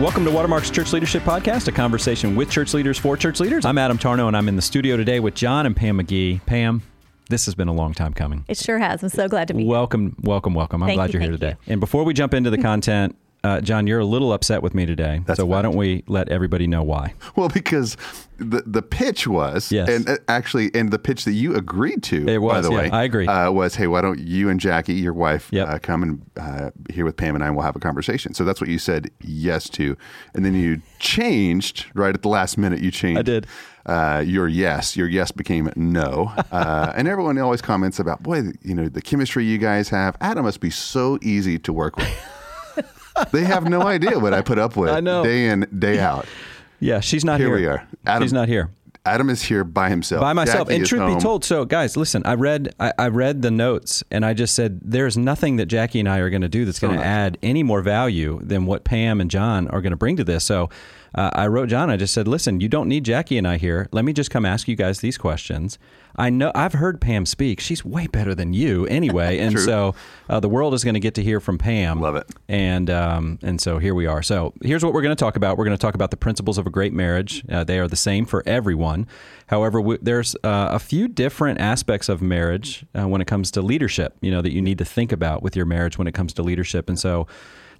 Welcome to Watermark's Church Leadership Podcast, a conversation with church leaders for church leaders. I'm Adam Tarnow, and I'm in the studio today with John and Pam McGee. Pam, this has been a long time coming. It sure has. I'm so glad to be here. Welcome, welcome, welcome. I'm Thank glad you, are here today. you. And before we jump into the content, uh, John, you're a little upset with me today. That's so why don't we let everybody know why? Well, because the the pitch was, Yes. and uh, actually, and the pitch that you agreed to, It was, by the yeah, way, I agree. uh, was, hey, why don't you and Jackie, your wife, Yep. uh, come and uh, here with Pam and I, and we'll have a conversation. So that's what you said yes to, and then you changed right at the last minute. You changed. I did. Uh, your yes, your yes became no, uh, and everyone always comments about, boy, you know, the chemistry you guys have. Adam must be so easy to work with. They have no idea what I put up with I know. day in, day out. Yeah, she's not here. Here we are. Adam- she's not here. Adam is here by himself. by myself. Jackie and truth home. be told, so guys, listen, I read I, I read the notes and I just said there's nothing that Jackie and I are going to do that's going to nice. add any more value than what Pam and John are going to bring to this. So uh, I wrote John. I just said, listen, you don't need Jackie and I here. Let me just come ask you guys these questions. I know I've heard Pam speak. She's way better than you anyway, and True. so uh, the world is going to get to hear from Pam. Love it. And um, and so here we are. So here's what we're going to talk about. We're going to talk about the principles of a great marriage. Uh, they are the same for everyone. However, w- there's uh, a few different aspects of marriage uh, when it comes to leadership. You know that you need to think about with your marriage when it comes to leadership. And so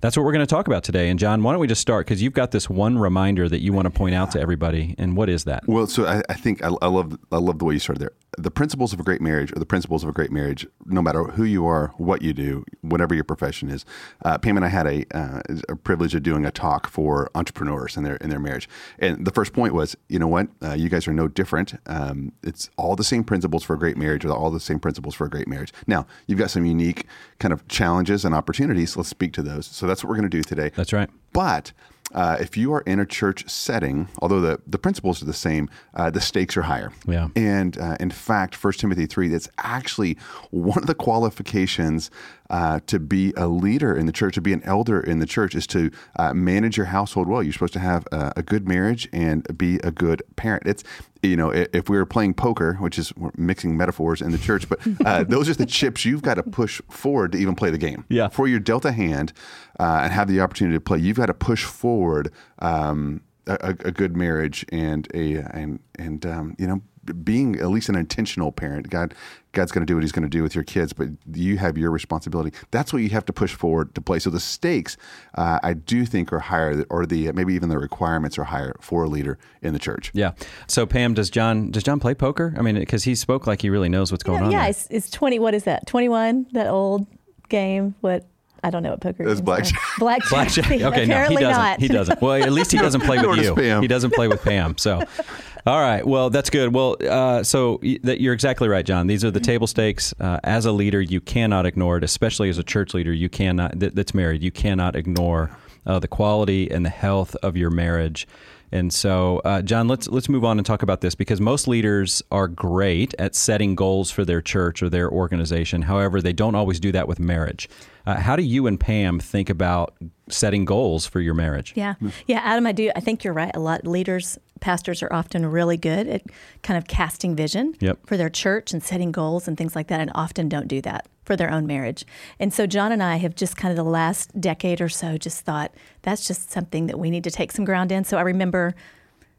that's what we're going to talk about today. And John, why don't we just start because you've got this one reminder that you want to point out to everybody. And what is that? Well, so I, I think I, I love I love the way you started there. The principles of a great marriage are the principles of a great marriage, no matter who you are, what you do, whatever your profession is. Uh, Pam and I had a, uh, a privilege of doing a talk for entrepreneurs in their in their marriage, and the first point was, you know what, uh, you guys are no different. Um, it's all the same principles for a great marriage, or all the same principles for a great marriage. Now, you've got some unique kind of challenges and opportunities. Let's speak to those. So that's what we're going to do today. That's right. But uh, if you are in a church setting, although the, the principles are the same, uh, the stakes are higher. Yeah. And uh, in fact, 1 Timothy 3, that's actually one of the qualifications uh, to be a leader in the church, to be an elder in the church, is to uh, manage your household well. You're supposed to have a, a good marriage and be a good parent. It's, you know, if we were playing poker, which is we're mixing metaphors in the church, but uh, those are the chips you've got to push forward to even play the game. Yeah. Before you're dealt a hand uh, and have the opportunity to play, you've got to push forward um, a, a a good marriage and a and and um, you know being at least an intentional parent. God God's going to do what He's going to do with your kids, but you have your responsibility. That's what you have to push forward to play. So the stakes, uh, I do think, are higher, or the maybe even the requirements are higher for a leader in the church. Yeah. So Pam, does John does John play poker? I mean, because he spoke like he really knows what's going on. yeah, it's, it's 20. What is that? 21? That old game? What? I don't know what poker is. games blackjack. are. Blackjack. Blackjack. Okay, no, he doesn't. not. He doesn't. Well, at least he doesn't play with you. Pam. He doesn't play with Pam. So, all right. Well, that's good. Well, uh, so that you're exactly right, John. These are the table stakes. Uh, as a leader, you cannot ignore it. Especially as a church leader, you cannot that, that's married. You cannot ignore uh, the quality and the health of your marriage. And so, uh, John, let's let's move on and talk about this because most leaders are great at setting goals for their church or their organization. However, they don't always do that with marriage. Uh, how do you and Pam think about setting goals for your marriage? Yeah. Yeah, Adam, I do. I think you're right. A lot leaders, pastors are often really good at kind of casting vision Yep. for their church and setting goals and things like that, and often don't do that for their own marriage. And so John and I have just kind of the last decade or so just thought that's just something that we need to take some ground in. So I remember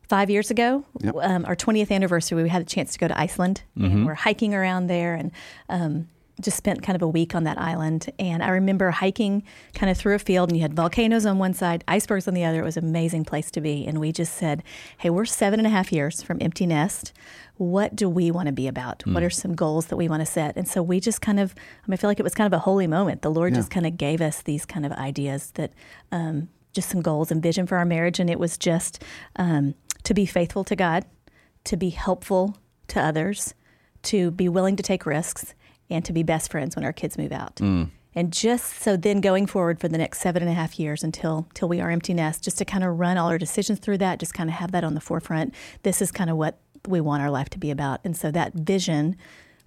five years ago, um, our 20th anniversary, we had a chance to go to Iceland and we're hiking around there and um, just spent kind of a week on that island. And I remember hiking kind of through a field and you had volcanoes on one side, icebergs on the other. It was an amazing place to be. And we just said, hey, we're seven and a half years from empty nest. What do we want to be about? What are some goals that we want to set? And so we just kind of, I, mean, I feel like it was kind of a holy moment. The Lord just kind of gave us these kind of ideas that, um, just some goals and vision for our marriage. And it was just um, to be faithful to God, to be helpful to others, to be willing to take risks, and to be best friends when our kids move out. And just so then going forward for the next seven and a half years until till we are empty nest, just to kind of run all our decisions through that, just kind of have that on the forefront. This is kind of what we want our life to be about. And so that vision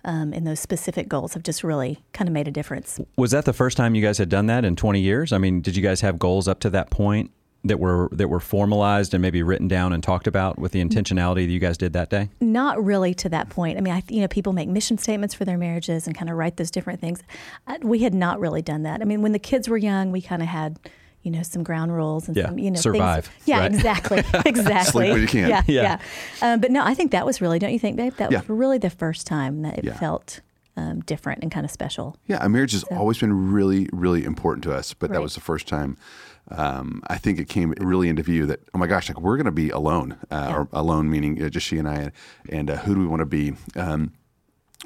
um, and those specific goals have just really kind of made a difference. Was that the first time you guys had done that in 20 years? I mean, did you guys have goals up to that point that were that were formalized and maybe written down and talked about with the intentionality that you guys did that day? Not really to that point. I mean, I you know people make mission statements for their marriages and kind of write those different things. I, we had not really done that. I mean, when the kids were young, we kind of had you know, some ground rules and Yeah, some, you know, survive, Things. Yeah, right? exactly, exactly. Sleep when you can. Yeah, Yeah. yeah. Um, but no, I think that was really, don't you think, babe? That was really the first time that it Yeah. felt um, different and kind of special. Yeah, a marriage has always been really, really important to us, but that was the first time. Um, I think it came really into view that oh my gosh, like we're going to be alone, uh, or alone meaning uh, just she and I, and uh, who do we want to be? Um,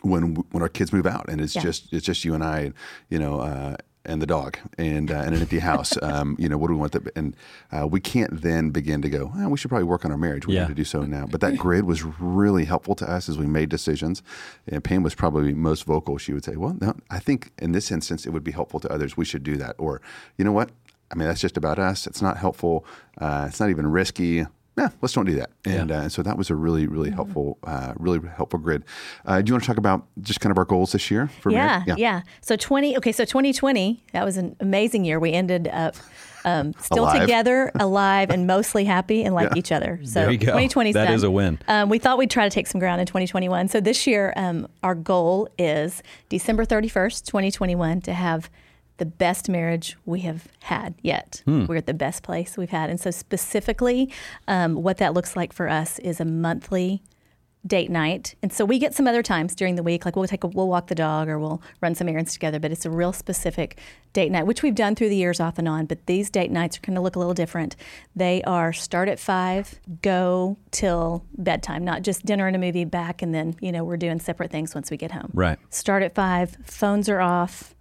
when when our kids move out and it's Yeah. just it's just you and I, you know, uh, and the dog and uh, and an empty house. um, you know, what do we want? To, and uh, we can't then begin to go. Oh, we should probably work on our marriage. We Yeah. need to do so now. But that grid was really helpful to us as we made decisions. And Pam was probably most vocal. She would say, "Well, no, I think in this instance it would be helpful to others. We should do that." Or, you know what? I mean, that's just about us. It's not helpful. Uh, it's not even risky yeah, let's don't do that. And, Yeah. uh, and so that was a really, really helpful, uh, really helpful grid. Uh, do you want to talk about just kind of our goals this year for Yeah, marriage? yeah, So 20, okay, so 2020, that was an amazing year. We ended up um, still Alive. together, alive, and mostly happy and like Yeah. each other. So There you go. 2020 's That done. is a win. Um, we thought we'd try to take some ground in 2021. So this year, um, our goal is December 31st, 2021, to have the best marriage we have had yet. Hmm. We're at the best place we've had. And so, specifically, um, what that looks like for us is a monthly date night. And so we get some other times during the week, like we'll take a, we'll walk the dog or we'll run some errands together, but it's a real specific date night, which we've done through the years off and on. But these date nights are going to look a little different. They are start at five, go till bedtime, not just dinner and a movie back, and then you know we're doing separate things once we get home. Right. Start at five, phones are off.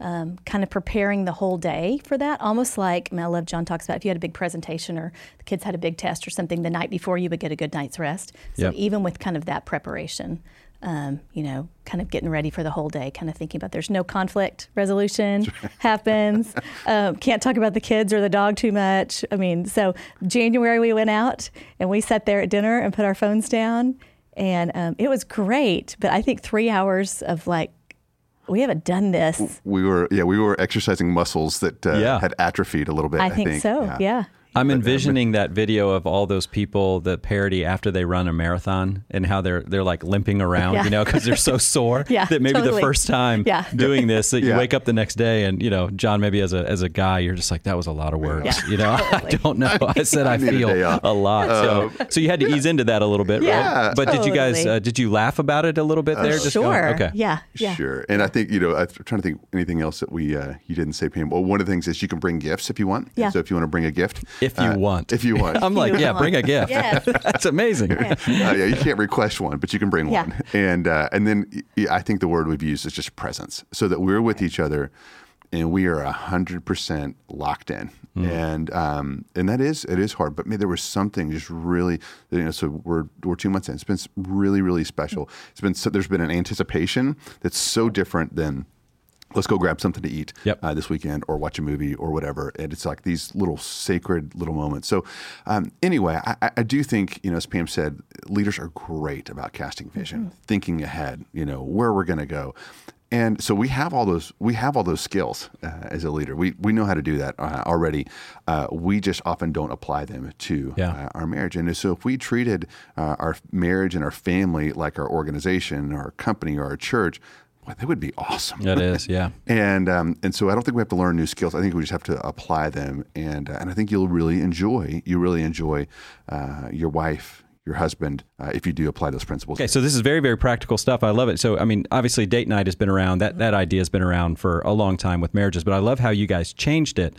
Um, kind of preparing the whole day for that, almost like I, love John talks about if you had a big presentation or the kids had a big test or something the night before, you would get a good night's rest. So Yep. even with kind of that preparation, um, you know, kind of getting ready for the whole day, kind of thinking about there's no conflict resolution happens. Um, can't talk about the kids or the dog too much. I mean, so January we went out and we sat there at dinner and put our phones down, and um, it was great. But I think three hours of like, we haven't done this. We were, yeah, we were exercising muscles that uh, Yeah. had atrophied a little bit. I, I, think, so. Yeah. I'm envisioning that video of all those people, the parody after they run a marathon, and how they're they're like limping around, Yeah. you know, because they're so sore. Yeah, that maybe the first time Yeah. doing this, that you wake up the next day, and you know, John, maybe as a as a guy, you're just like, that was a lot of words. Yeah. You know, I don't know. I said I, need a day feel off. a lot. So so you had to ease into that a little bit, Yeah, right? But did you guys uh, did you laugh about it a little bit there? Just going, Sure. okay. Yeah. Yeah. Sure. And I think, you know, I'm trying to think anything else that we, uh, you didn't say, Pam. Well, one of the things is you can bring gifts if you want. Yeah. So if you want to bring a gift. If you uh, want. If you want. I'm like, yeah, want. bring a gift. Yes. That's amazing. uh, yeah, you can't request one, but you can bring Yeah. one. And uh, and then I think the word we've used is just presence, so that we're with each other, and we are hundred percent locked in. And um, and that is it is hard, but man, there was something just really you know. So we're we're two months in. It's been really really special. It's been so, there's been an anticipation that's so different than. Let's go grab something to eat Yep. uh, this weekend, or watch a movie, or whatever. And it's like these little sacred little moments. So, um, anyway, I, I- I do think you know, as Pam said, leaders are great about casting vision, thinking ahead. You know where we're going to go, and so we have all those we have all those skills uh, as a leader. We we know how to do that uh, already. Uh, we just often don't apply them to Yeah. uh, our marriage. And so if we treated uh, our marriage and our family like our organization, or our company, or our church, boy, that would be awesome. That is, yeah. And um, and so I don't think we have to learn new skills. I think we just have to apply them, and uh, and I think you'll really enjoy you really enjoy uh, your wife, your husband, uh, if you do apply those principles. Okay, so this is very, very practical stuff. I love it. So, I mean, obviously, date night has been around. That that idea has been around for a long time with marriages. But I love how you guys changed it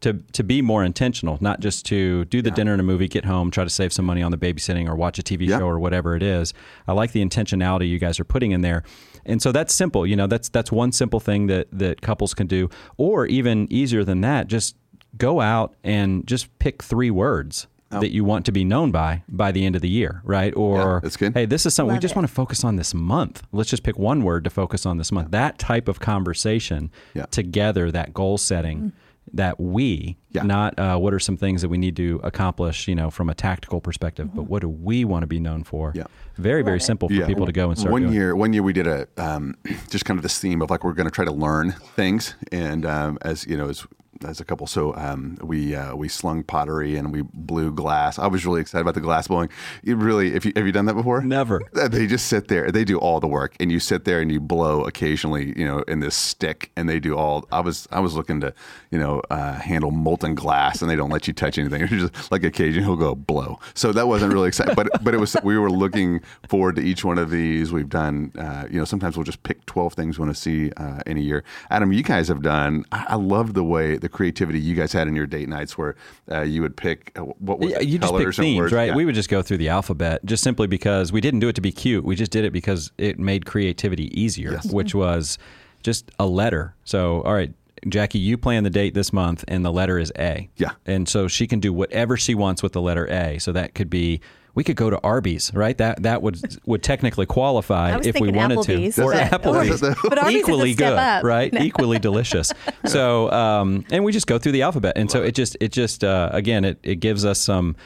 to to be more intentional, not just to do the dinner and a movie, get home, try to save some money on the babysitting, or watch a TV Yeah. show, or whatever it is. I like the intentionality you guys are putting in there. And so that's simple. You know, that's that's one simple thing that that couples can do, or even easier than that, just go out and just pick three words. Oh. That you want to be known by by the end of the year, right? Or Yeah, that's good. hey, this is something we just it. want to focus on this month. Let's just pick one word to focus on this month. That type of conversation Yeah. together, that goal setting, mm. That we, Yeah. not uh, what are some things that we need to accomplish, you know, from a tactical perspective, but what do we want to be known for? Yeah. Very, very simple for people to go and start one doing. year, one year we did a um, just kind of this theme of like we're going to try to learn things, and um, as you know, as as a couple. So um, we uh, we slung pottery and we blew glass. I was really excited about the glass blowing. It really, if you have you done that before? Never. They just sit there. They do all the work, and you sit there and you blow occasionally, you know, in this stick, and they do all. I was I was looking to, you know, uh, handle molten glass, and they don't let you touch anything. It's just like occasionally he'll go blow. So that wasn't really exciting, but but it was. We were looking forward to each one of these. We've done, uh, you know, sometimes we'll just pick twelve things we want to see uh, in a year. Adam, you guys have done. I, I love the way the creativity you guys had in your date nights, where uh, you would pick uh, what was Yeah, it, you just pick colors and themes, words. right? Yeah. We would just go through the alphabet just simply because we didn't do it to be cute. We just did it because it made creativity easier, Yes. which was just a letter. So, all right, Jackie, you plan the date this month, and the letter is A. Yeah. And so she can do whatever she wants with the letter A. So that could be. We could go to Arby's, right? That that would would technically qualify if we wanted Applebee's, to, or but- Applebee's, But Arby's is a equally step good, up. right? Equally delicious. So, um, and we just go through the alphabet, and so it just it just uh, again it it gives us some.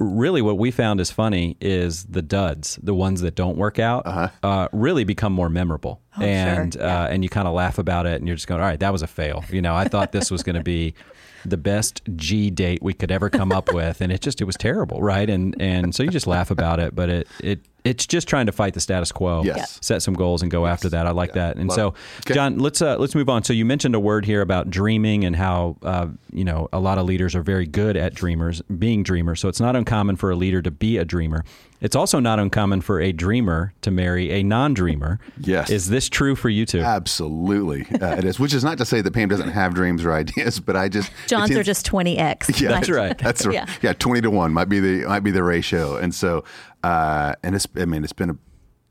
Really, what we found is funny is the duds, the ones that don't work out, uh really become more memorable, and sure. Yeah. uh, and you kind of laugh about it, and you're just going, "All right, that was a fail." You know, I thought this was going to be the best G date we could ever come up with, and it just it was terrible, right? And and so you just laugh about it, but it it it's just trying to fight the status quo, Yes. Yeah. set some goals, and go after that. I like that, and Love so. Okay. John, let's uh, let's move on. So you mentioned a word here about dreaming and how uh, you know a lot of leaders are very good at dreamers, being dreamers. So it's not uncommon for a leader to be a dreamer. It's also not uncommon for a dreamer to marry a non-dreamer. Yes. is this true for you too? Absolutely, uh, it is. Which is not to say that Pam doesn't have dreams or ideas, but I just it John's are just 20x. Yeah, That's right. That's right. Yeah. Yeah. twenty to one might be the might be the ratio, and so uh, and it's I mean it's been a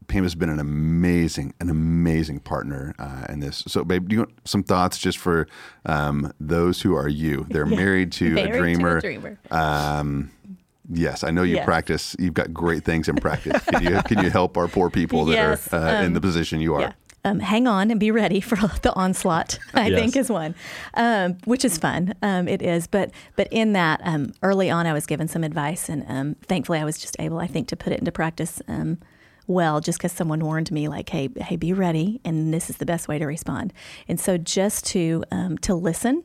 Pam has been an amazing an amazing partner uh, in this. So, babe, do you want some thoughts just for um, those who are you? They're married to Married a to a dreamer. dreamer. Um, yes, I know you Yes. practice. You've got great things in practice. Can you can you help our poor people that Yes, are uh, in um, the position you are? Yeah. Um, hang on and be ready for the onslaught. I Yes. think is one, um, which is fun. Um, it is, but but in that um, early on, I was given some advice, and um, thankfully, I was just able, I think, to put it into practice. Um, well, just because someone warned me, like, "Hey, hey, be ready," and this is the best way to respond. And so, just to um, to listen,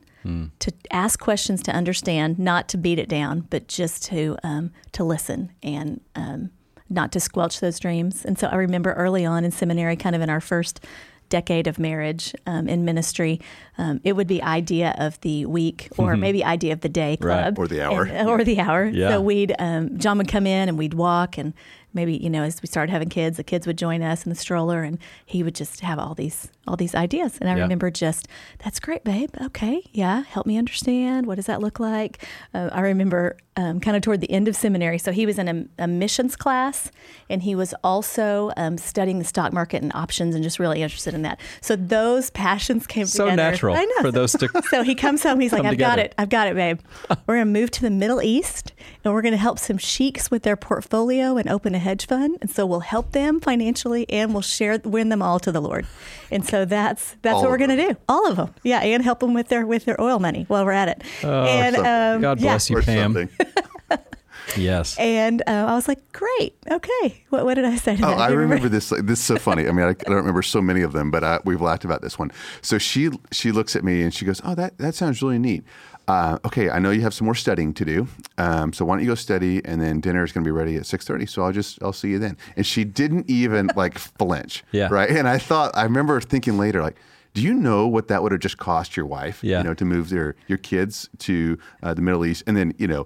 to ask questions, to understand, not to beat it down, but just to um, to listen and um, not to squelch those dreams. And so I remember early on in seminary, kind of in our first decade of marriage um, in ministry, um, it would be idea of the week or maybe idea of the day Right. club Or the hour. And- or the hour. Yeah. So we'd um, John would come in and we'd walk and maybe you know as we started having kids, the kids would join us in the stroller and he would just have all these all these ideas. And I Yeah. remember just that's great, babe. Okay, yeah, help me understand. What does that look like? Uh, I remember um, kind of toward the end of seminary. So he was in a, a missions class, and he was also um, studying the stock market and options, and just really interested in that. So those passions came So together. natural I know. for those to So he comes home. He's like, "I've got it. I've got it, babe. We're gonna move to the Middle East, and we're gonna help some sheiks with their portfolio and open a hedge fund. And so we'll help them financially, and we'll share win them all to the Lord. And so that's that's All what we're gonna do. All of them, yeah, and help them with their with their oil money while we're at it. and um, God yeah. bless you, Pam. something. Yes. And uh, I was like, "Great, okay. What, what did I say to Oh, that? I Do remember this. like, This is so funny. I mean, I, I don't remember so many of them, but uh, we've laughed about this one. So she she looks at me and she goes, "Oh, that that sounds really neat." Uh, okay, I know you have some more studying to do. Um, so why don't you go study, and then dinner is going to be ready at six thirty. So I'll just I'll see you then. And she didn't even like flinch. Yeah. Right. And I thought I remember thinking later like. Do you know what that would have just cost your wife? Yeah. You know, to move their your kids to uh, the Middle East, and then you know,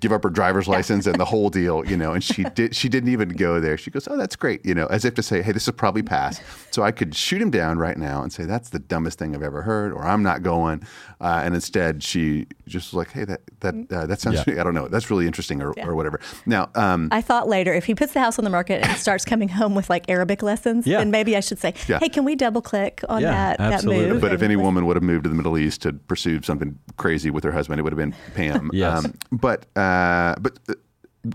give up her driver's license and the whole deal. You know, and she did. She didn't even go there. She goes, "Oh, that's great." You know, as if to say, "Hey, this will probably pass." So I could shoot him down right now and say, "That's the dumbest thing I've ever heard," or "I'm not going." Uh, and instead, she just was like, "Hey, that that uh, that sounds. Yeah. I don't know. That's really interesting, or, or whatever." Now, um, I thought later, if he puts the house on the market and starts coming home with like Arabic lessons, Yeah. then maybe I should say, Yeah. "Hey, can we double click on Yeah, that absolutely. that move?" But if any let's- woman would have moved to the Middle East to pursue something crazy with her husband, it would have been Pam. Yes. but uh, but uh,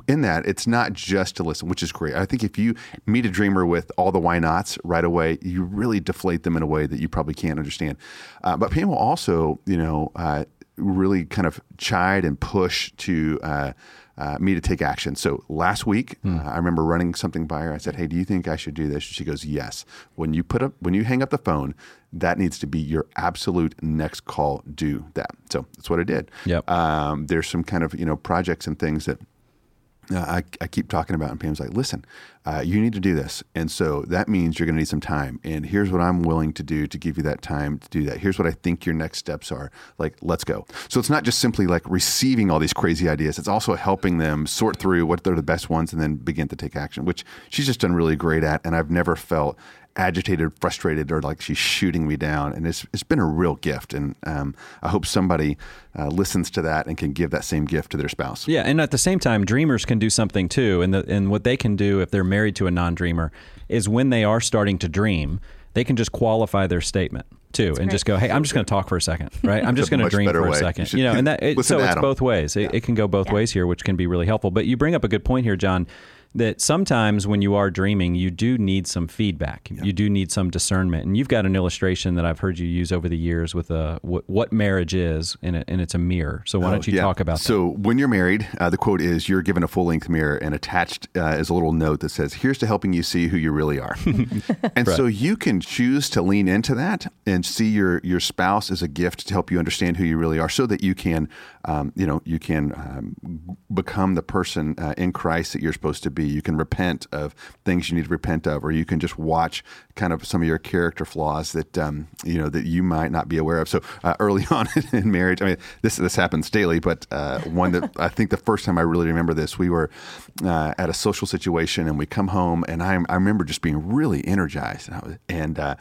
in that, it's not just to listen, which is great. I think if you meet a dreamer with all the why nots right away, you really deflate them in a way that you probably can't understand. Uh, but Pam will also, you know. Uh, really kind of chide and push to. Uh, uh, me to take action. So last week, uh, I remember running something by her. I said, "Hey, do you think I should do this?" She goes, "Yes." When you put up, when you hang up the phone, that needs to be your absolute next call. Do that. So that's what I did. Yep. Um, there's some kind of you know projects and things that uh, I, I keep talking about, and Pam's like, listen, uh, you need to do this. And so that means you're going to need some time. And here's what I'm willing to do to give you that time to do that. Here's what I think your next steps are. Like, let's go. So it's not just simply like receiving all these crazy ideas, it's also helping them sort through what are the best ones and then begin to take action, which she's just done really great at. And I've never felt agitated, frustrated, or like she's shooting me down. And it's, it's been a real gift. And um, I hope somebody uh, listens to that and can give that same gift to their spouse. Yeah, and at the same time, dreamers can do something too. And the, and what they can do if they're married to a non-dreamer is when they are starting to dream, they can just qualify their statement too, and just go, "Hey, I'm just going to talk for a second, right? I'm just going to dream better for a way. second, You you know." And that it, so it's Adam. both ways. It, it can go both ways here, which can be really helpful. But you bring up a good point here, John. That sometimes when you are dreaming, you do need some feedback. You do need some discernment, and you've got an illustration that I've heard you use over the years with a what, what marriage is, and, it, and it's a mirror. So why don't you Oh, Yeah. talk about that? So when you're married, uh, the quote is you're given a full length mirror, and attached uh, is a little note that says, "Here's to helping you see who you really are." and so you can choose to lean into that and see your your spouse as a gift to help you understand who you really are, so that you can, um, you know, you can um, become the person uh, in Christ that you're supposed to be. You can repent of things you need to repent of, or you can just watch kind of some of your character flaws that um, you know that you might not be aware of. So uh, early on in marriage, I mean, this this happens daily, but uh, one that I think the first time I really remember this, we were uh, at a social situation, and we come home, and I I remember just being really energized, and I was, and uh,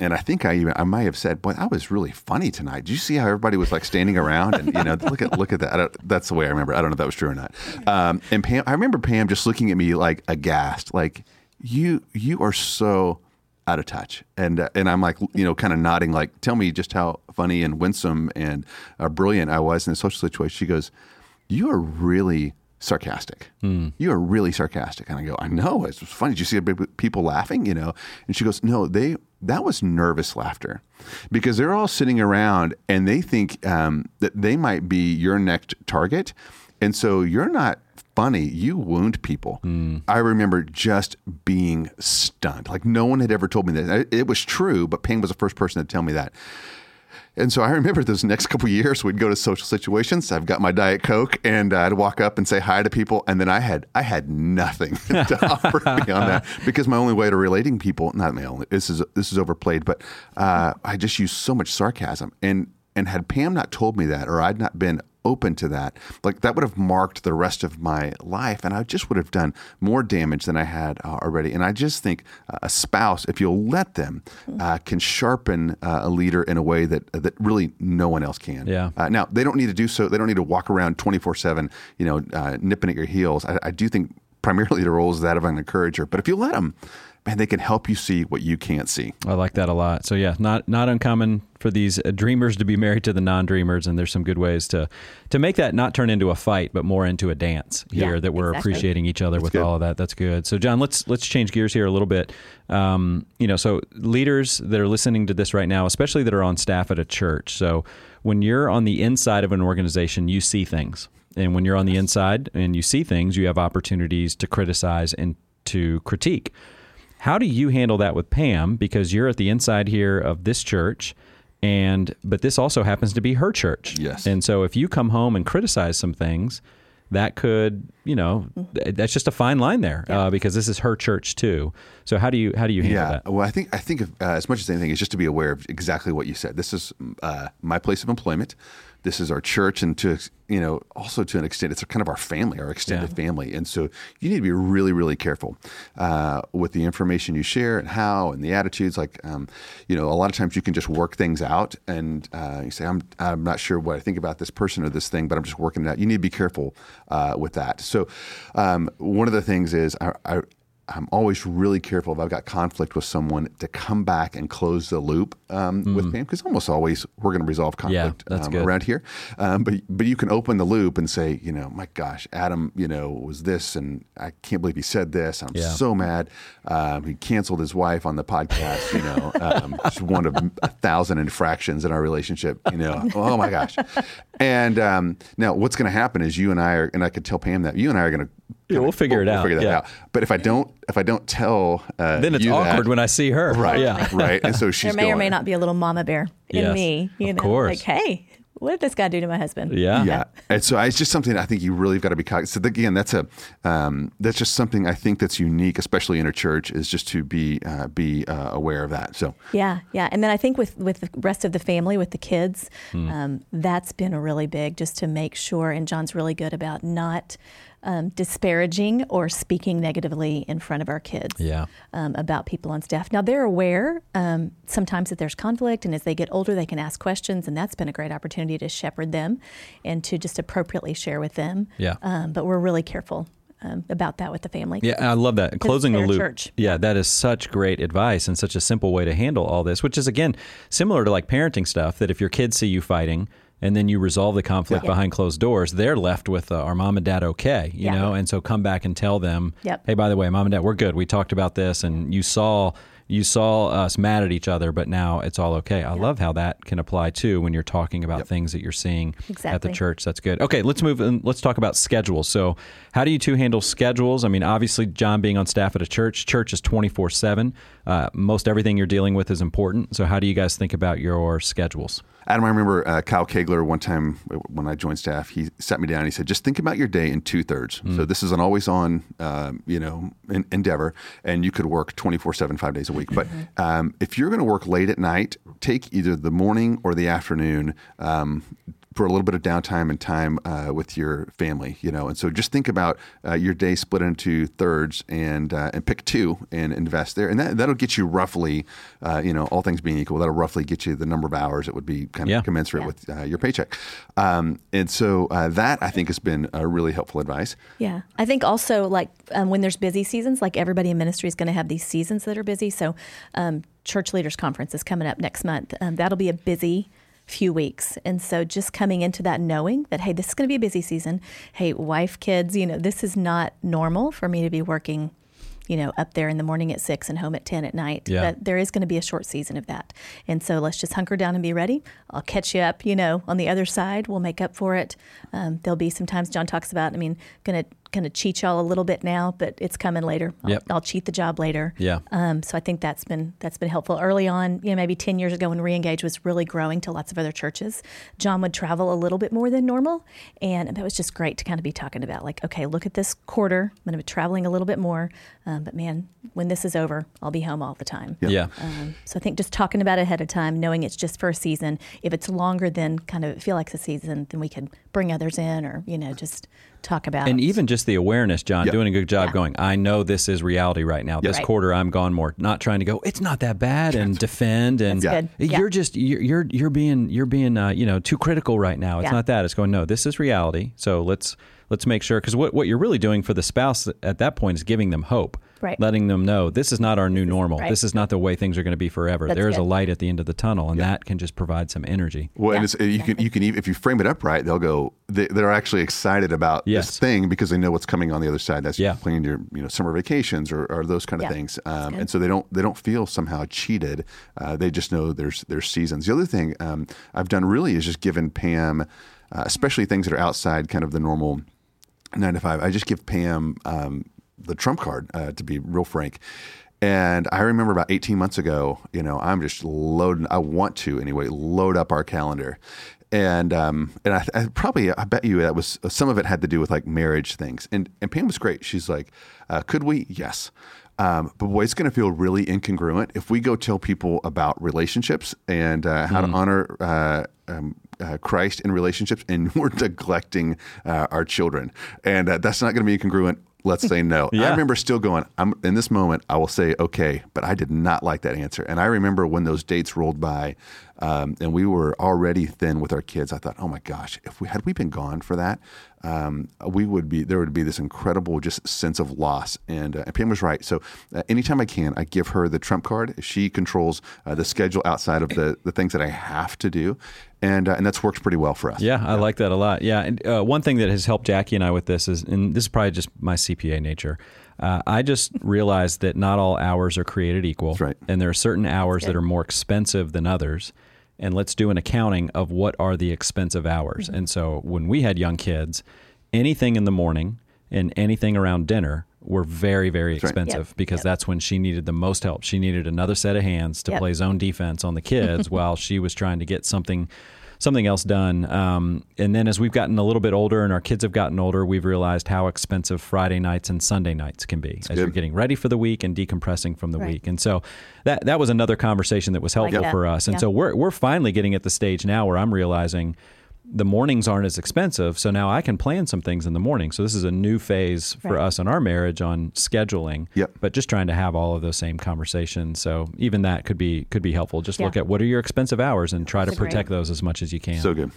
and I think I even I might have said, "Boy, that was really funny tonight." Did you see how everybody was like standing around and you know look at look at that? I don't, that's the way I remember. I don't know if that was true or not. Um, and Pam, I remember Pam just looking at me like aghast, like you you are so out of touch. And uh, and I'm like you know kind of nodding, like tell me just how funny and winsome and uh, brilliant I was in the social situation. She goes, "You are really." Sarcastic. You are really sarcastic, and I go. I know It's funny. Did you see people laughing? You know, and she goes, "No, they that was nervous laughter because they're all sitting around and they think um, that they might be your next target. And so you're not funny. You wound people. I remember just being stunned. Like no one had ever told me that. It was true, but Pam was the first person to tell me that. And so I remember those next couple of years, we'd go to social situations. I've got my diet coke, and I'd walk up and say hi to people, and then I had I had nothing to offer beyond that because my only way to relating people, not my only, this is this is overplayed, but uh, I just used so much sarcasm, and and had Pam not told me that, or I'd not been open to that, like that would have marked the rest of my life, and I just would have done more damage than I had uh, already. And I just think uh, a spouse, if you'll let them, uh, can sharpen uh, a leader in a way that that really no one else can. Yeah. Uh, now they don't need to do so. They don't need to walk around twenty four seven, you know, uh, nipping at your heels. I, I do think primarily the role is that of an encourager, but if you let them. Man, they can help you see what you can't see. I like that a lot. So yeah, not not uncommon for these uh, dreamers to be married to the non-dreamers, and there's some good ways to to make that not turn into a fight, but more into a dance here. Yeah. that we're Exactly. appreciating each other with good. all of that. That's good. So John, let's let's change gears here a little bit. Um, you know, so leaders that are listening to this right now, especially that are on staff at a church. So when you're on the inside of an organization, you see things, and when you're on the inside and you see things, you have opportunities to criticize and to critique. How do you handle that with Pam? Because you're at the inside here of this church, and but this also happens to be her church. Yes. And so if you come home and criticize some things, that could, you know, th- that's just a fine line there uh, because this is her church too. So how do you how do you handle Yeah, that? well, I think I think of, uh, as much as anything is just to be aware of exactly what you said. This is uh, my place of employment. This is our church, and to you know, also to an extent, it's kind of our family, our extended Yeah. family. And so you need to be really, really careful uh, with the information you share and how and the attitudes. Like, um, you know, a lot of times you can just work things out, and uh, you say, "I'm I'm not sure what I think about this person or this thing, but I'm just working it out." You need to be careful uh, with that. So, um, one of the things is I. I I'm always really careful if I've got conflict with someone to come back and close the loop um, with Pam because almost always we're going to resolve conflict that's um, around here. Um, but but you can open the loop and say, you know, my gosh, Adam, you know, was this, and I can't believe he said this. I'm Yeah. so mad. Um, he canceled his wife on the podcast. You know, um, it's one of a thousand infractions in our relationship. You know, oh my gosh. And um, now what's going to happen is you and I are, and I could tell Pam that you and I are going to. Yeah, we'll figure it out. We'll Figure that Yeah. out. But if I don't, if I don't tell, uh, Then it's you awkward that- when I see her. right, Yeah. right. And so she's there may or may not be a little mama bear in Yes, me. You of know, course. like, hey, what did this guy do to my husband? Yeah. Yeah, and so it's just something I think you really have got to be cognizant. So again, that's a um, that's just something I think that's unique, especially in a church, is just to be uh, be uh, aware of that. So Yeah, yeah, and then I think with with the rest of the family, with the kids, Hmm. um, that's been a really big just to make sure. And John's really good about not um, disparaging or speaking negatively in front of our kids. Yeah. um, about people on staff. Now they're aware um, sometimes that there's conflict, and as they get older, they can ask questions, and that's been a great opportunity to shepherd them and to just appropriately share with them. Yeah. Um, but we're really careful um, about that with the family. Yeah, I love that. Closing the loop. church. Yeah, that is such great advice and such a simple way to handle all this, which is again similar to like parenting stuff that if your kids see you fighting and then you resolve the conflict Yeah. behind closed doors, they're left with uh, are mom and dad okay, you Yeah. know? And so come back and tell them, Yep. "Hey, by the way, mom and dad, we're good. We talked about this and you saw you saw us mad at each other, but now it's all okay." I love how that can apply too when you're talking about things that you're seeing at the church. That's good. Okay, let's move and let's talk about schedules. So, how do you two handle schedules? I mean, obviously, John being on staff at a church, church is 24 7. Uh, most everything you're dealing with is important. So, how do you guys think about your schedules? Adam, I remember uh, Kyle Kaigler one time when I joined staff. He sat me down. and He said, "Just think about your day in two thirds. So this is an always on, um, you know, en- endeavor, and you could work 24 7, five days a week. But um, if you're going to work late at night, take either the morning or the afternoon." Um, for a little bit of downtime and time uh, with your family, you know, and so just think about uh, your day split into thirds and uh, and pick two and invest there, and that that'll get you roughly, uh, you know, all things being equal, that'll roughly get you the number of hours that would be kind of Yeah. commensurate with uh, your paycheck. Um, and so uh, that I think has been a really helpful advice. Yeah. I think also, like, um, when there's busy seasons, like everybody in ministry is going to have these seasons that are busy. So, um, Church Leaders Conference is coming up next month. Um, that'll be a busy few weeks. And so, just coming into that knowing that, hey, this is going to be a busy season. Hey, wife, kids, you know, this is not normal for me to be working. You know, up there in the morning at six and home at 10 at night. Yeah. But there is going to be a short season of that. And so let's just hunker down and be ready. I'll catch you up, you know, on the other side. We'll make up for it. Um, there'll be some times John talks about, I mean, going to kind of cheat y'all a little bit now, but it's coming later. I'll, Yep. I'll cheat the job later. Yeah. Um, so I think that's been that's been helpful. Early on, you know, maybe ten years ago when Reengage was really growing to lots of other churches, John would travel a little bit more than normal, and that was just great to kind of be talking about. Like, okay, look at this quarter. I'm going to be traveling a little bit more, um, but man, when this is over, I'll be home all the time. Yeah. Um, so I think just talking about it ahead of time, knowing it's just for a season. If it's longer than kind of feel like a season, then we could bring others in, or you know, just talk about. And even just the awareness, John, Yep. doing a good job Yeah. going, I know this is reality right now. This Right. quarter I'm gone more. Not trying to go, it's not that bad and defend and That's good. you're just you're you're, you're being you're being uh, you know, too critical right now. It's Yeah. not that. It's going, no, this is reality. So let's let's make sure cuz what what you're really doing for the spouse at that point is giving them hope. Right. Letting them know this is not our new normal. right. This is not the way things are going to be forever. That's There is a light at the end of the tunnel and that can just provide some energy. Well, and it's, you can you can even if you frame it up right, they'll go. They, they're actually excited about Yes. this thing because they know what's coming on the other side. That's Yeah. planning your you know summer vacations or, or those kind of Yeah. things. Um, and so they don't they don't feel somehow cheated. Uh, they just know there's there's seasons. The other thing um, I've done really is just given Pam, uh, especially things that are outside kind of the normal nine to five. I just give Pam um, the trump card, uh, to be real frank. And I remember about 18 months ago, you know, I'm just loading, I want to anyway, load up our calendar. And um, and I, I probably I bet you that was some of it had to do with like marriage things. And and Pam was great. She's like, uh, could we? Yes. Um, but boy, it's going to feel really incongruent if we go tell people about relationships and uh, how to honor uh, um, uh, Christ in relationships, and we're neglecting uh, our children, and uh, that's not going to be incongruent. Let's say no. Yeah. I remember still going. I'm in this moment. I will say okay, but I did not like that answer. And I remember when those dates rolled by, um, and we were already thin with our kids. I thought, oh my gosh, if we had we been gone for that, um, we would be there would be this incredible just sense of loss. And, uh, and Pam was right. So uh, anytime I can, I give her the trump card. She controls uh, the schedule outside of the the things that I have to do, and uh, and that's worked pretty well for us. Yeah, I like that a lot. Yeah, and uh, one thing that has helped Jackie and I with this is, and this is probably just my CPA nature. Uh, I just realized that not all hours are created equal, right. and there are certain hours that are more expensive than others. And let's do an accounting of what are the expensive hours. Mm-hmm. And so when we had young kids, anything in the morning and anything around dinner were very, very right. expensive Yep. because Yep. that's when she needed the most help. She needed another set of hands to Yep. play zone defense on the kids while she was trying to get something something else done. Um, and then as we've gotten a little bit older and our kids have gotten older, we've realized how expensive Friday nights and Sunday nights can be as good. you're getting ready for the week and decompressing from the Right. week. And so that that was another conversation that was helpful that. for us. And Yeah. so we're we're finally getting at the stage now where I'm realizing the mornings aren't as expensive, so now I can plan some things in the morning. So this is a new phase for Right. us in our marriage on scheduling. Yep. But just trying to have all of those same conversations. So even that could be could be helpful. Just Yeah. look at what are your expensive hours and try to That's great. protect those as much as you can. So good.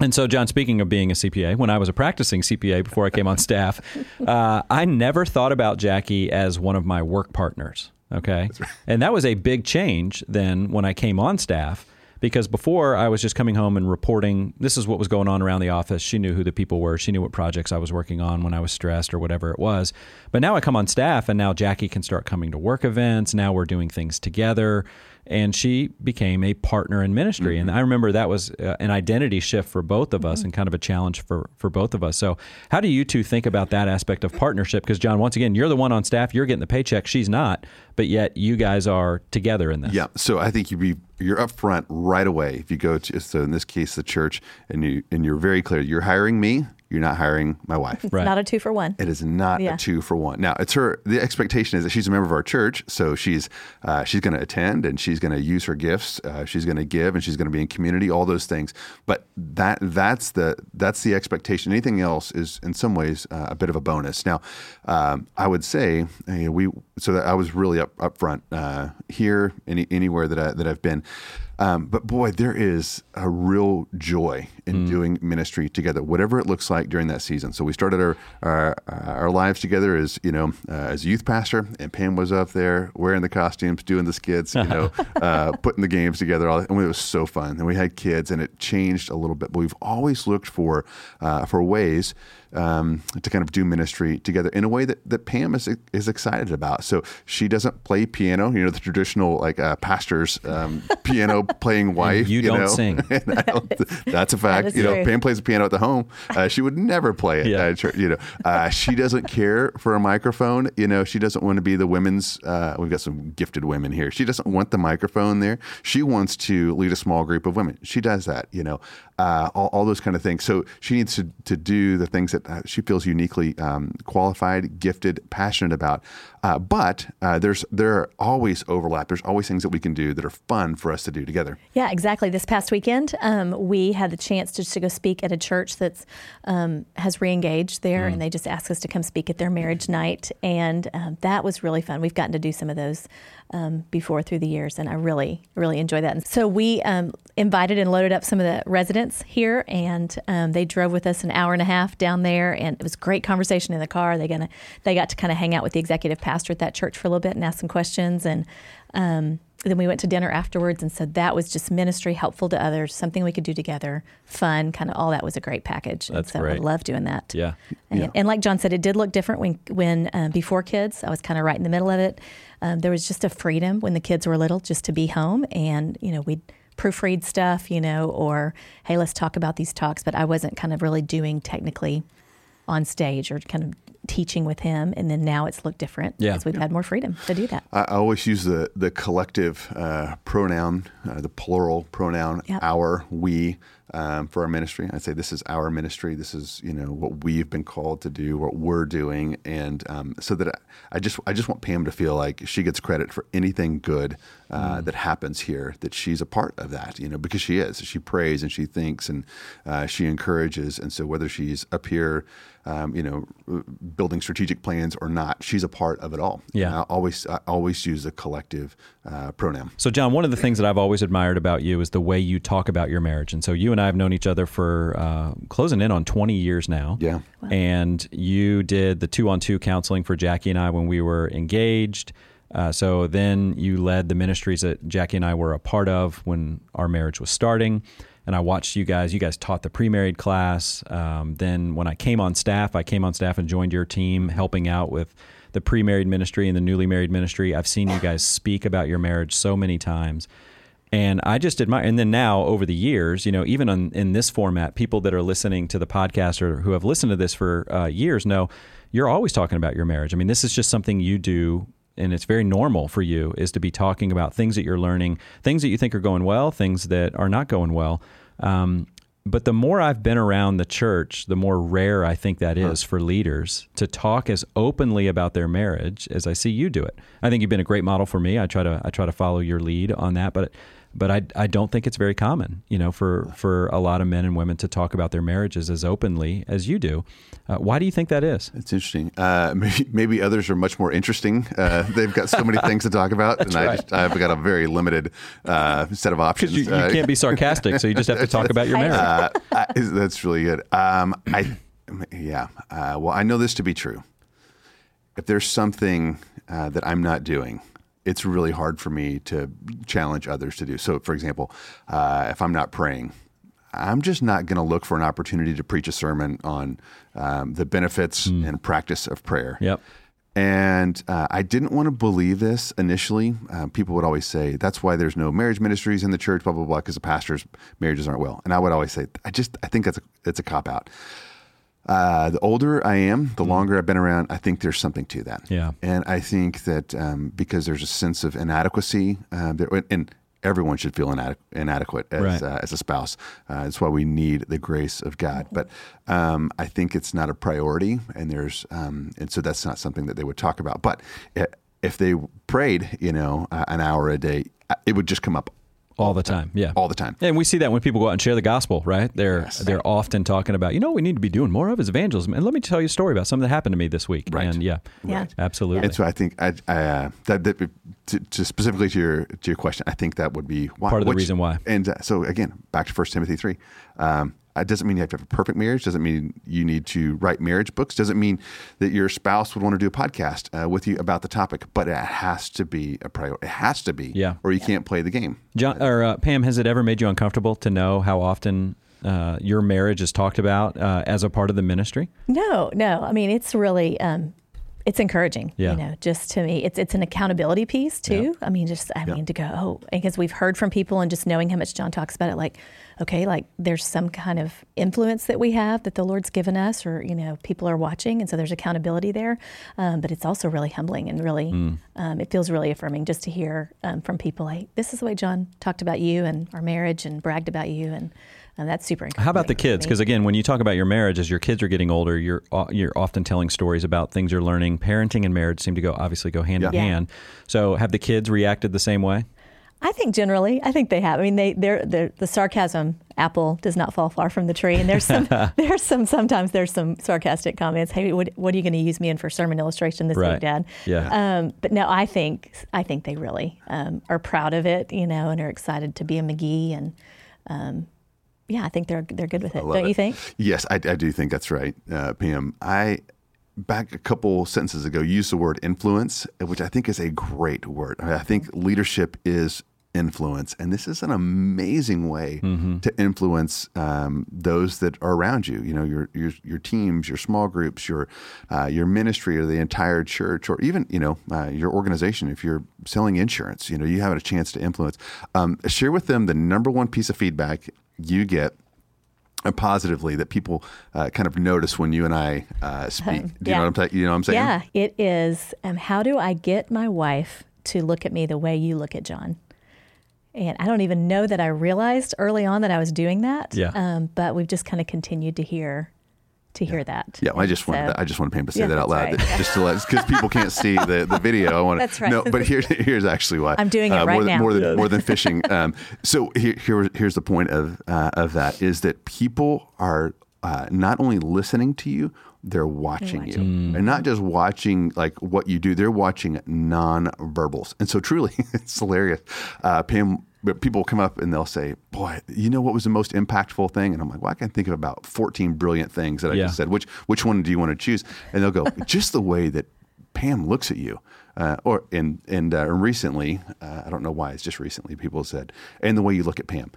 And so, John, speaking of being a CPA, when I was a practicing CPA before I came on staff, uh, I never thought about Jackie as one of my work partners. Okay. And that was a big change then when I came on staff because before I was just coming home and reporting this is what was going on around the office. She knew who the people were, she knew what projects I was working on when I was stressed or whatever it was. But now I come on staff and now Jackie can start coming to work events. Now we're doing things together and she became a partner in ministry. And I remember that was uh, an identity shift for both of us and kind of a challenge for, for both of us. So, how do you two think about that aspect of partnership? Because, John, once again, you're the one on staff, you're getting the paycheck, she's not, but yet you guys are together in this. Yeah, so I think you be you're upfront right away if you go to so in this case the church and you and you're very clear you're hiring me you're not hiring my wife. Right. not a two for one. It is not Yeah. a two for one. Now, it's her. The expectation is that she's a member of our church, so she's uh, she's going to attend and she's going to use her gifts. Uh, she's going to give and she's going to be in community. All those things. But that that's the that's the expectation. Anything else is in some ways uh, a bit of a bonus. Now, um, I would say uh, we so that I was really up up front uh, here any anywhere that I, that I've been. Um, but boy, there is a real joy in doing ministry together, whatever it looks like during that season. So we started our our, our lives together as you know uh, as a youth pastor, and Pam was up there wearing the costumes, doing the skits, you know, uh, putting the games together. All, and it was so fun. And we had kids, and it changed a little bit. But we've always looked for uh, for ways um, to kind of do ministry together in a way that, that Pam is is excited about. So she doesn't play piano, you know, the traditional like uh, pastor's um, piano playing wife. you don't know? sing. Don't- that's a fact. Is you know, true. Pam plays the piano at the home. Uh, she would never play it. Yeah. church, you know, uh, she doesn't care for a microphone. You know, she doesn't want to be the women's. Uh, we've got some gifted women here. She doesn't want the microphone there. She wants to lead a small group of women. She does that. You know, uh, all, all those kind of things. So she needs to to do the things that uh, she feels uniquely um, qualified, gifted, passionate about. Uh, but uh, there's there are always overlap. There's always things that we can do that are fun for us to do together. Yeah, exactly. This past weekend, um, we had the chance to, to go speak at a church that's um, has reengaged there, and they just asked us to come speak at their marriage night, and um, that was really fun. We've gotten to do some of those um, before through the years, and I really, really enjoy that. And so we um, invited and loaded up some of the residents here, and um, they drove with us an hour and a half down there, and it was great conversation in the car. They gonna they got to kind of hang out with the executive pastor at that church for a little bit and ask some questions, and um, then we went to dinner afterwards, and so that was just ministry, helpful to others, something we could do together, fun, kind of all that was a great package. And That's so great. I love doing that. Yeah. And, Yeah. and like John said, it did look different when when um, before kids. I was kind of right in the middle of it. Um, there was just a freedom when the kids were little, just to be home, and you know we'd proofread stuff, you know, or hey, let's talk about these talks. But I wasn't kind of really doing technically on stage or kind of teaching with him. And then now it's looked different Yeah. because we've had more freedom to do that. I I always use the the collective uh, pronoun, uh, the plural pronoun, Yep. our, we, um, for our ministry. I say this is our ministry. This is you know what we've been called to do, what we're doing, and um, so that I, I just I just want Pam to feel like she gets credit for anything good uh, that happens here that she's a part of that. You know, because she is. She prays and she thinks and uh, she encourages. And so whether she's up here, um, you know, building strategic plans or not, she's a part of it all. Yeah. And I always I always use a collective uh, pronoun. So, John, one of the things that I've always admired about you is the way you talk about your marriage. And so, you and I have known each other for uh, closing in on 20 years now. Yeah. And you did the two on two counseling for Jackie and I when we were engaged. Uh, so then you led the ministries that Jackie and I were a part of when our marriage was starting. And I watched you guys. You guys taught the pre-married class. Um, then when I came on staff, I came on staff and joined your team, helping out with the pre-married ministry and the newly married ministry. I've seen you guys speak about your marriage so many times. And I just admire. And then now, over the years, you know, even on, in this format, people that are listening to the podcast or who have listened to this for uh, years know you're always talking about your marriage. I mean, this is just something you do, and it's very normal for you is to be talking about things that you're learning, things that you think are going well, things that are not going well. Um, but the more I've been around the church, the more rare I think that is for leaders to talk as openly about their marriage as I see you do it. I think you've been a great model for me. I try to I try to follow your lead on that, but but I, I don't think it's very common, you know, for, for a lot of men and women to talk about their marriages as openly as you do. Uh, why do you think that is? It's interesting. Uh, maybe, maybe others are much more interesting. Uh, they've got so many things to talk about, and I just, I've got a very limited uh, set of options. You, you Uh, can't be sarcastic, so you just have to talk about your marriage. uh, I, that's really good. Um, I, yeah. Uh, well, I know this to be true. If there's something uh, that I'm not doing, it's really hard for me to challenge others to do. So, for example, uh, if I'm not praying, I'm just not going to look for an opportunity to preach a sermon on um, the benefits and practice of prayer. Yep. And uh, I didn't want to believe this initially. Uh, people would always say, that's why there's no marriage ministries in the church, blah, blah, blah, because the pastors' marriages aren't well. And I would always say, I just, I think that's a, it's a cop out. Uh, the older I am, the longer I've been around, I think there's something to that. Yeah. And I think that um, because there's a sense of inadequacy, uh, there, and everyone should feel inadequ- inadequate as, Right. uh, as a spouse. Uh, that's why we need the grace of God. But um, I think it's not a priority, and there's um, and so that's not something that they would talk about. But i- if they prayed, you know, uh, an hour a day, uh, it would just come up all the time. Yeah. all the time. And we see that when people go out and share the gospel, right? They're they're often talking about, you know, what we need to be doing more of is evangelism. And let me tell you a story about something that happened to me this week. Right. And yeah, Yeah. absolutely. And so I think I, I uh, that, that to, to specifically to your to your question, I think that would be why, Part of the which- reason why. And uh, so again, back to First Timothy three. Um, it doesn't mean you have to have a perfect marriage. Doesn't mean you need to write marriage books. Doesn't mean that your spouse would want to do a podcast uh, with you about the topic. But it has to be a priority. It has to be, Yeah. or you can't play the game. John or uh, Pam, has it ever made you uncomfortable to know how often uh, your marriage is talked about uh, as a part of the ministry? No, no. I mean, it's really um, it's encouraging. Yeah. You know, just to me, it's it's an accountability piece too. I mean, just I mean to go oh, because we've heard from people and just knowing how much John talks about it, like okay, like there's some kind of influence that we have that the Lord's given us, or you know, people are watching, and so there's accountability there. Um, but it's also really humbling and really, Hmm. um, it feels really affirming just to hear um, from people like this is the way John talked about you and our marriage and bragged about you, and um, that's super. Incredible. How about the kids? Because again, when you talk about your marriage, as your kids are getting older, you're you're often telling stories about things you're learning. Parenting and marriage seem to go obviously go hand in Yeah. Yeah. hand. So have the kids reacted the same way? I think generally, I think they have. I mean, they they're, they're the sarcasm apple does not fall far from the tree, and there's some there's some sometimes there's some sarcastic comments. Hey, what, what are you going to use me in for sermon illustration this Right. week, Dad? Yeah. Um, but no, I think I think they really um, are proud of it, you know, and are excited to be a McGee, and um, yeah, I think they're they're good with it. Don't it. you think? Yes, I, I do think that's right, uh, Pam. I back a couple sentences ago used the word influence, which I think is a great word. I think leadership is influence, and this is an amazing way to influence um, those that are around you. You know, your your your teams, your small groups, your uh, your ministry, or the entire church, or even you know uh, your organization. If you're selling insurance, you know you have a chance to influence. Um, share with them the number one piece of feedback you get positively that people uh, kind of notice when you and I uh, speak. Do you yeah. know what I'm ta- you know what I'm saying? Yeah, it is. Um, how do I get my wife to look at me the way you look at John? And I don't even know that I realized early on that I was doing that. Yeah. Um, but we've just kind of continued to hear to hear that. Yeah, well, I And just wanted to, I just wanted Pam to say Yeah, that out loud, that's right. just to let because people can't see the, the video. I want That's right. No, but here, here's actually why I'm doing it uh, right more than, now. More than more than fishing. Um, so here, here here's the point of uh, of that is that people are uh, not only listening to you, they're watching you, and not just watching like what you do. They're watching non-verbals, and so truly, it's hilarious. Uh, Pam but people come up and they'll say, "Boy, you know what was the most impactful thing?" And I'm like, "Well, I can think of about 14 brilliant things that I Yeah. just said. Which which one do you want to choose?" And they'll go, "Just the way that Pam looks at you." Uh, or and and uh, recently, uh, I don't know why it's just recently. People said, and the way you look at Pam,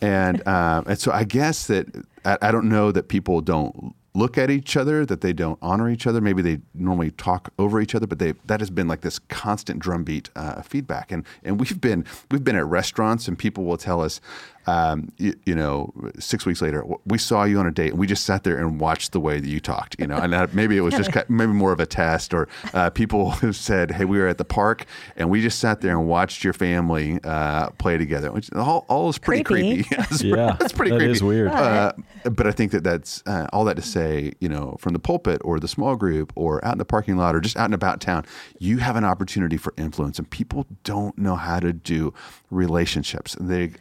and um, and so I guess that I, I don't know that people don't look at each other, that they don't honor each other. Maybe they normally talk over each other, but they that has been like this constant drumbeat uh, feedback. And and we've been we've been at restaurants, and people will tell us, um, you, you know, six weeks later, we saw you on a date, and we just sat there and watched the way that you talked. You know, and that, maybe it was just maybe more of a test, or uh, people have said, hey, we were at the park, and we just sat there and watched your family uh, play together, which all, all is pretty Creepy. creepy. That's Yeah, that's pretty that creepy. is weird. Uh, but I think that that's uh, all that to say, you know, from the pulpit or the small group or out in the parking lot or just out and about town, you have an opportunity for influence, and people don't know how to do relationships. They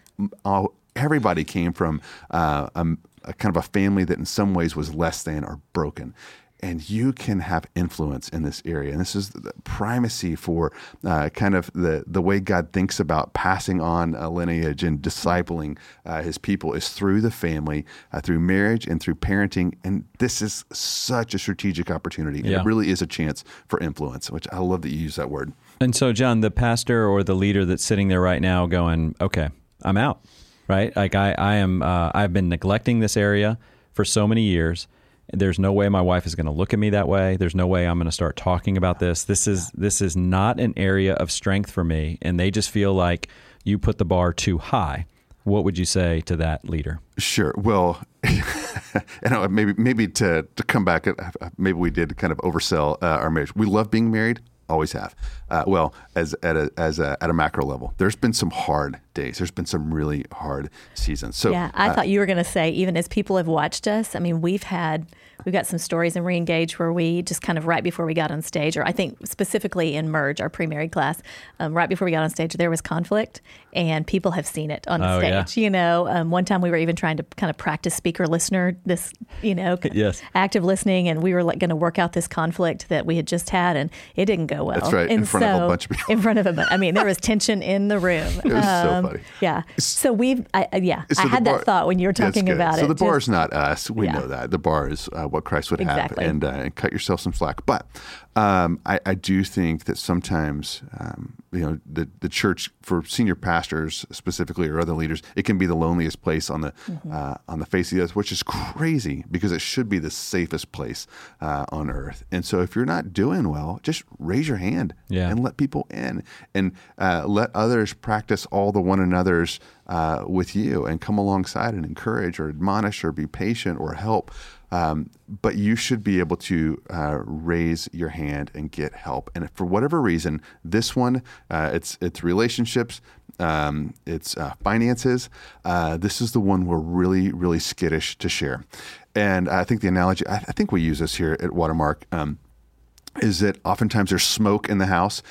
all, everybody came from uh, a, a kind of a family that in some ways was less than or broken. And you can have influence in this area, and this is the primacy for uh, kind of the the way God thinks about passing on a lineage and discipling uh, His people is through the family, uh, through marriage, and through parenting. And this is such a strategic opportunity. Yeah. it really is a chance for influence, which I love that you use that word. And so, John, the pastor or the leader that's sitting there right now, going, "Okay, I'm out." Right? Like I, I am. Uh, I've been neglecting this area for so many years. There's no way my wife is going to look at me that way. There's no way I'm going to start talking about this. This is this is not an area of strength for me, and they just feel like you put the bar too high. What would you say to that leader? Sure. Well, and uh, maybe maybe to to come back, uh, maybe we did kind of oversell uh, our marriage. We love being married, always have. Uh, well, as at a as a, at a macro level, there's been some hard days. There's been some really hard seasons. So Yeah, I thought you were going to say, even as people have watched us, I mean, we've had, we've got some stories in Reengage where we just kind of right before we got on stage, or I think specifically in Merge, our pre married class, um, right before we got on stage, there was conflict, and people have seen it on Oh, yeah. stage. You know, um, one time we were even trying to kind of practice speaker listener, this, you know, Yes. active listening, and we were like going to work out this conflict that we had just had, and it didn't go well. That's right, in And front of a bunch of people. In front of a, bu- I mean, there was tension in the room. Um, It was so funny. Yeah. So we've, I, I- yeah, So I had bar- that thought when you were talking about so it. So the bar Just- is not us. We Yeah. know that. The bar is uh, what Christ would Exactly. have, and, uh, and cut yourself some slack. But um, I, I do think that sometimes, um, you know, the, the church for senior pastors specifically or other leaders, it can be the loneliest place on the Mm-hmm. uh, on the face of the earth, which is crazy because it should be the safest place uh, on earth. And so, if you're not doing well, just raise your hand Yeah. and let people in, and uh, let others practice all the one another's uh, with you, and come alongside and encourage or admonish or be patient or help. Um, but you should be able to uh, raise your hand and get help. And if for whatever reason, this one, uh, it's it's relationships, um, it's uh, finances. Uh, this is the one we're really really skittish to share. And I think the analogy, I, I think we use this here at Watermark. Um, is that oftentimes there's smoke in the house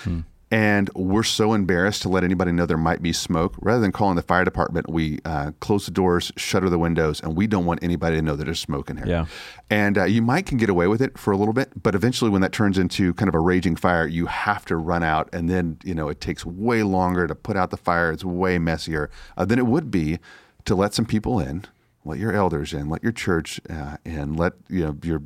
and we're so embarrassed to let anybody know there might be smoke. Rather than calling the fire department we uh, close the doors shutter the windows and we don't want anybody to know that there's smoke in here. Yeah. and uh, you might can get away with it for a little bit but eventually when that turns into kind of a raging fire you have to run out and then you know it takes way longer to put out the fire. It's way messier uh, than it would be to let some people in let your elders in let your church uh, in let you know your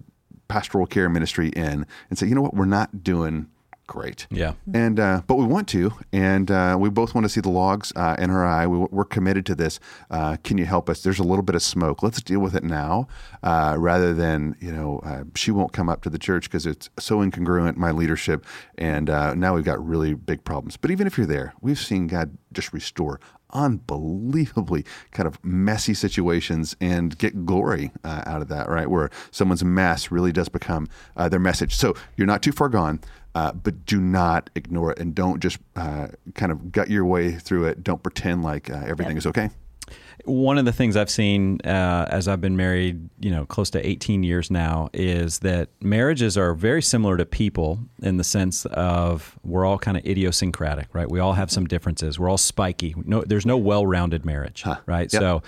pastoral care ministry in and say, you know what, we're not doing great. Yeah. And uh, but we want to, and uh, we both want to see the logs uh, in her eye. We, we're committed to this. Uh, can you help us? There's a little bit of smoke. Let's deal with it now, uh, rather than you know uh, she won't come up to the church because it's so incongruent my leadership, and uh, now we've got really big problems. But even if you're there, we've seen God just restore unbelievably kind of messy situations and get glory uh, out of that, right? Where someone's mess really does become uh, their message. So you're not too far gone, uh, but do not ignore it and don't just uh, kind of gut your way through it. Don't pretend like uh, everything is okay. One of the things I've seen uh, as I've been married, you know, close to 18 years now, is that marriages are very similar to people in the sense of we're all kind of idiosyncratic, right? We all have some differences. We're all spiky. No, there's no well-rounded marriage, right? Yep. So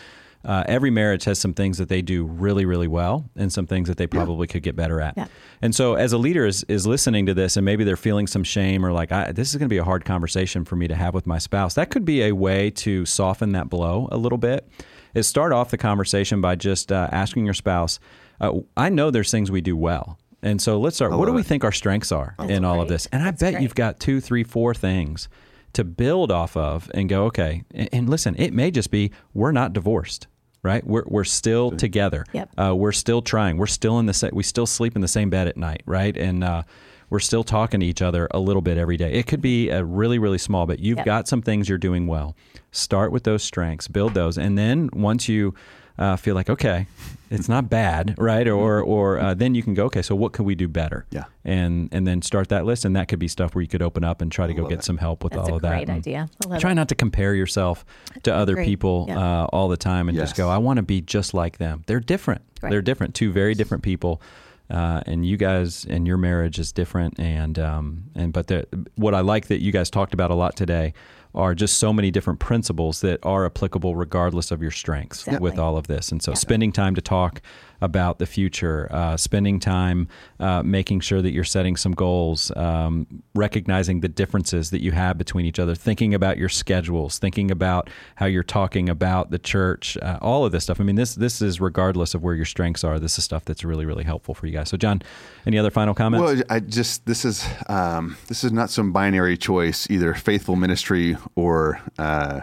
uh, every marriage has some things that they do really, really well, and some things that they probably could get better at. Yeah. And so, as a leader is, is listening to this, and maybe they're feeling some shame or like, I, this is going to be a hard conversation for me to have with my spouse. That could be a way to soften that blow a little bit. Is start off the conversation by just uh, asking your spouse, uh, I know there's things we do well. And so let's start. What do we it. think our strengths are in all of this? And I That's bet great. you've got two, three, four things to build off of and go, okay. And, and listen, it may just be we're not divorced, right? We're, we're still together. Yep. Uh, we're still trying. We're still in the sa- we still sleep in the same bed at night, right? And uh, we're still talking to each other a little bit every day. It could be a really, really small, but you've Yep. got some things you're doing well. Start with those strengths, build those, and then once you uh, feel like okay, it's not bad, right? Or or uh, then you can go okay. So what could we do better? Yeah. and and then start that list, and that could be stuff where you could open up and try to go get it. some help with That's all a of that. great and idea. I love Try it. not to compare yourself to other Agree. people Yeah. uh, all the time, and just go. I want to be just like them. They're different. Right. They're different. Two very different people. Uh, and you guys and your marriage is different, and um, and but the, what I like that you guys talked about a lot today are just so many different principles that are applicable regardless of your strengths Exactly. with all of this. And so, spending time to talk about the future, uh, spending time uh, making sure that you're setting some goals, um, recognizing the differences that you have between each other, thinking about your schedules, thinking about how you're talking about the church, uh, all of this stuff. I mean, this this is regardless of where your strengths are. This is stuff that's really really helpful for you guys. So, John, any other final comments? Well, I just this is um, this is not some binary choice, either faithful ministry or uh,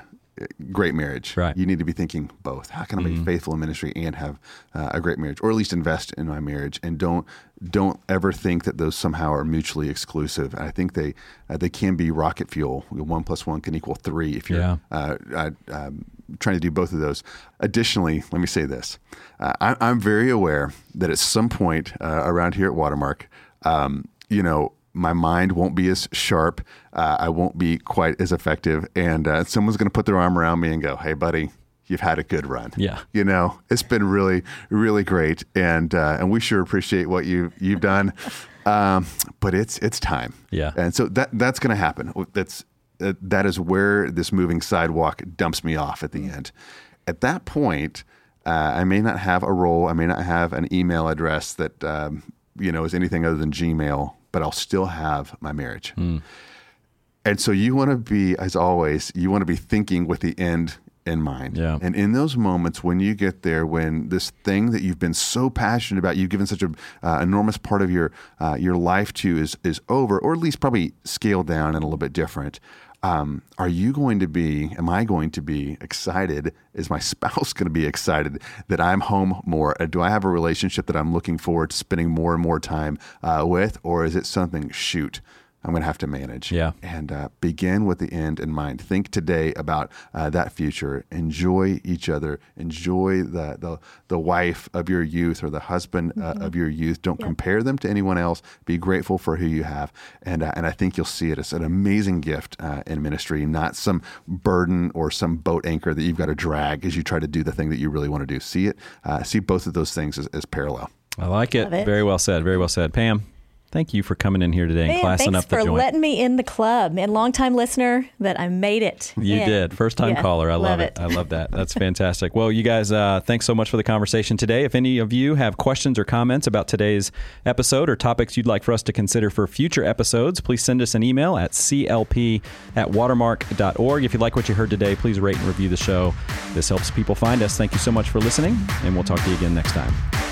great marriage. Right. You need to be thinking both. How can I be faithful in ministry and have uh, a great marriage, or at least invest in my marriage? And don't don't ever think that those somehow are mutually exclusive. I think they uh, they can be rocket fuel. One plus one can equal three if you're Yeah. uh, uh, um, trying to do both of those. Additionally, let me say this: uh, I, I'm very aware that at some point uh, around here at Watermark, um, you know, my mind won't be as sharp. Uh, I won't be quite as effective, and uh, someone's going to put their arm around me and go, "Hey, buddy." You've had a good run. Yeah. you know it's been really, really great, and uh, and we sure appreciate what you you've done. Um, but it's it's time. Yeah. and so that that's going to happen. That's uh, that is where this moving sidewalk dumps me off at the end. At that point, uh, I may not have a role. I may not have an email address that um, you know is anything other than Gmail, but I'll still have my marriage. And so you want to be, as always, you want to be thinking with the end in mind. Yeah. And in those moments when you get there, when this thing that you've been so passionate about, you've given such an uh, enormous part of your uh, your life to, is is over, or at least probably scaled down and a little bit different. Um, are you going to be? Am I going to be excited? Is my spouse going to be excited that I'm home more? Uh, do I have a relationship that I'm looking forward to spending more and more time uh, with, or is it something? Shoot. I'm going to have to manage. Yeah. And uh, begin with the end in mind. Think today about uh, that future. Enjoy each other. Enjoy the, the, the wife of your youth or the husband uh, of your youth. Don't compare them to anyone else. Be grateful for who you have. And, uh, and I think you'll see it as an amazing gift uh, in ministry, not some burden or some boat anchor that you've got to drag as you try to do the thing that you really want to do. See it, uh, see both of those things as, as parallel. I like it. It. Very well said. Very well said, Pam. Thank you for coming in here today and Man, classing up the joint. Thanks for letting me in the club. And longtime listener that I made it. You in. did. First time Yeah, caller. I love, it. I love that. That's fantastic. Well, you guys, uh, thanks so much for the conversation today. If any of you have questions or comments about today's episode or topics you'd like for us to consider for future episodes, please send us an email at clp at watermark.org. If you like what you heard today, please rate and review the show. This helps people find us. Thank you so much for listening, and we'll talk to you again next time.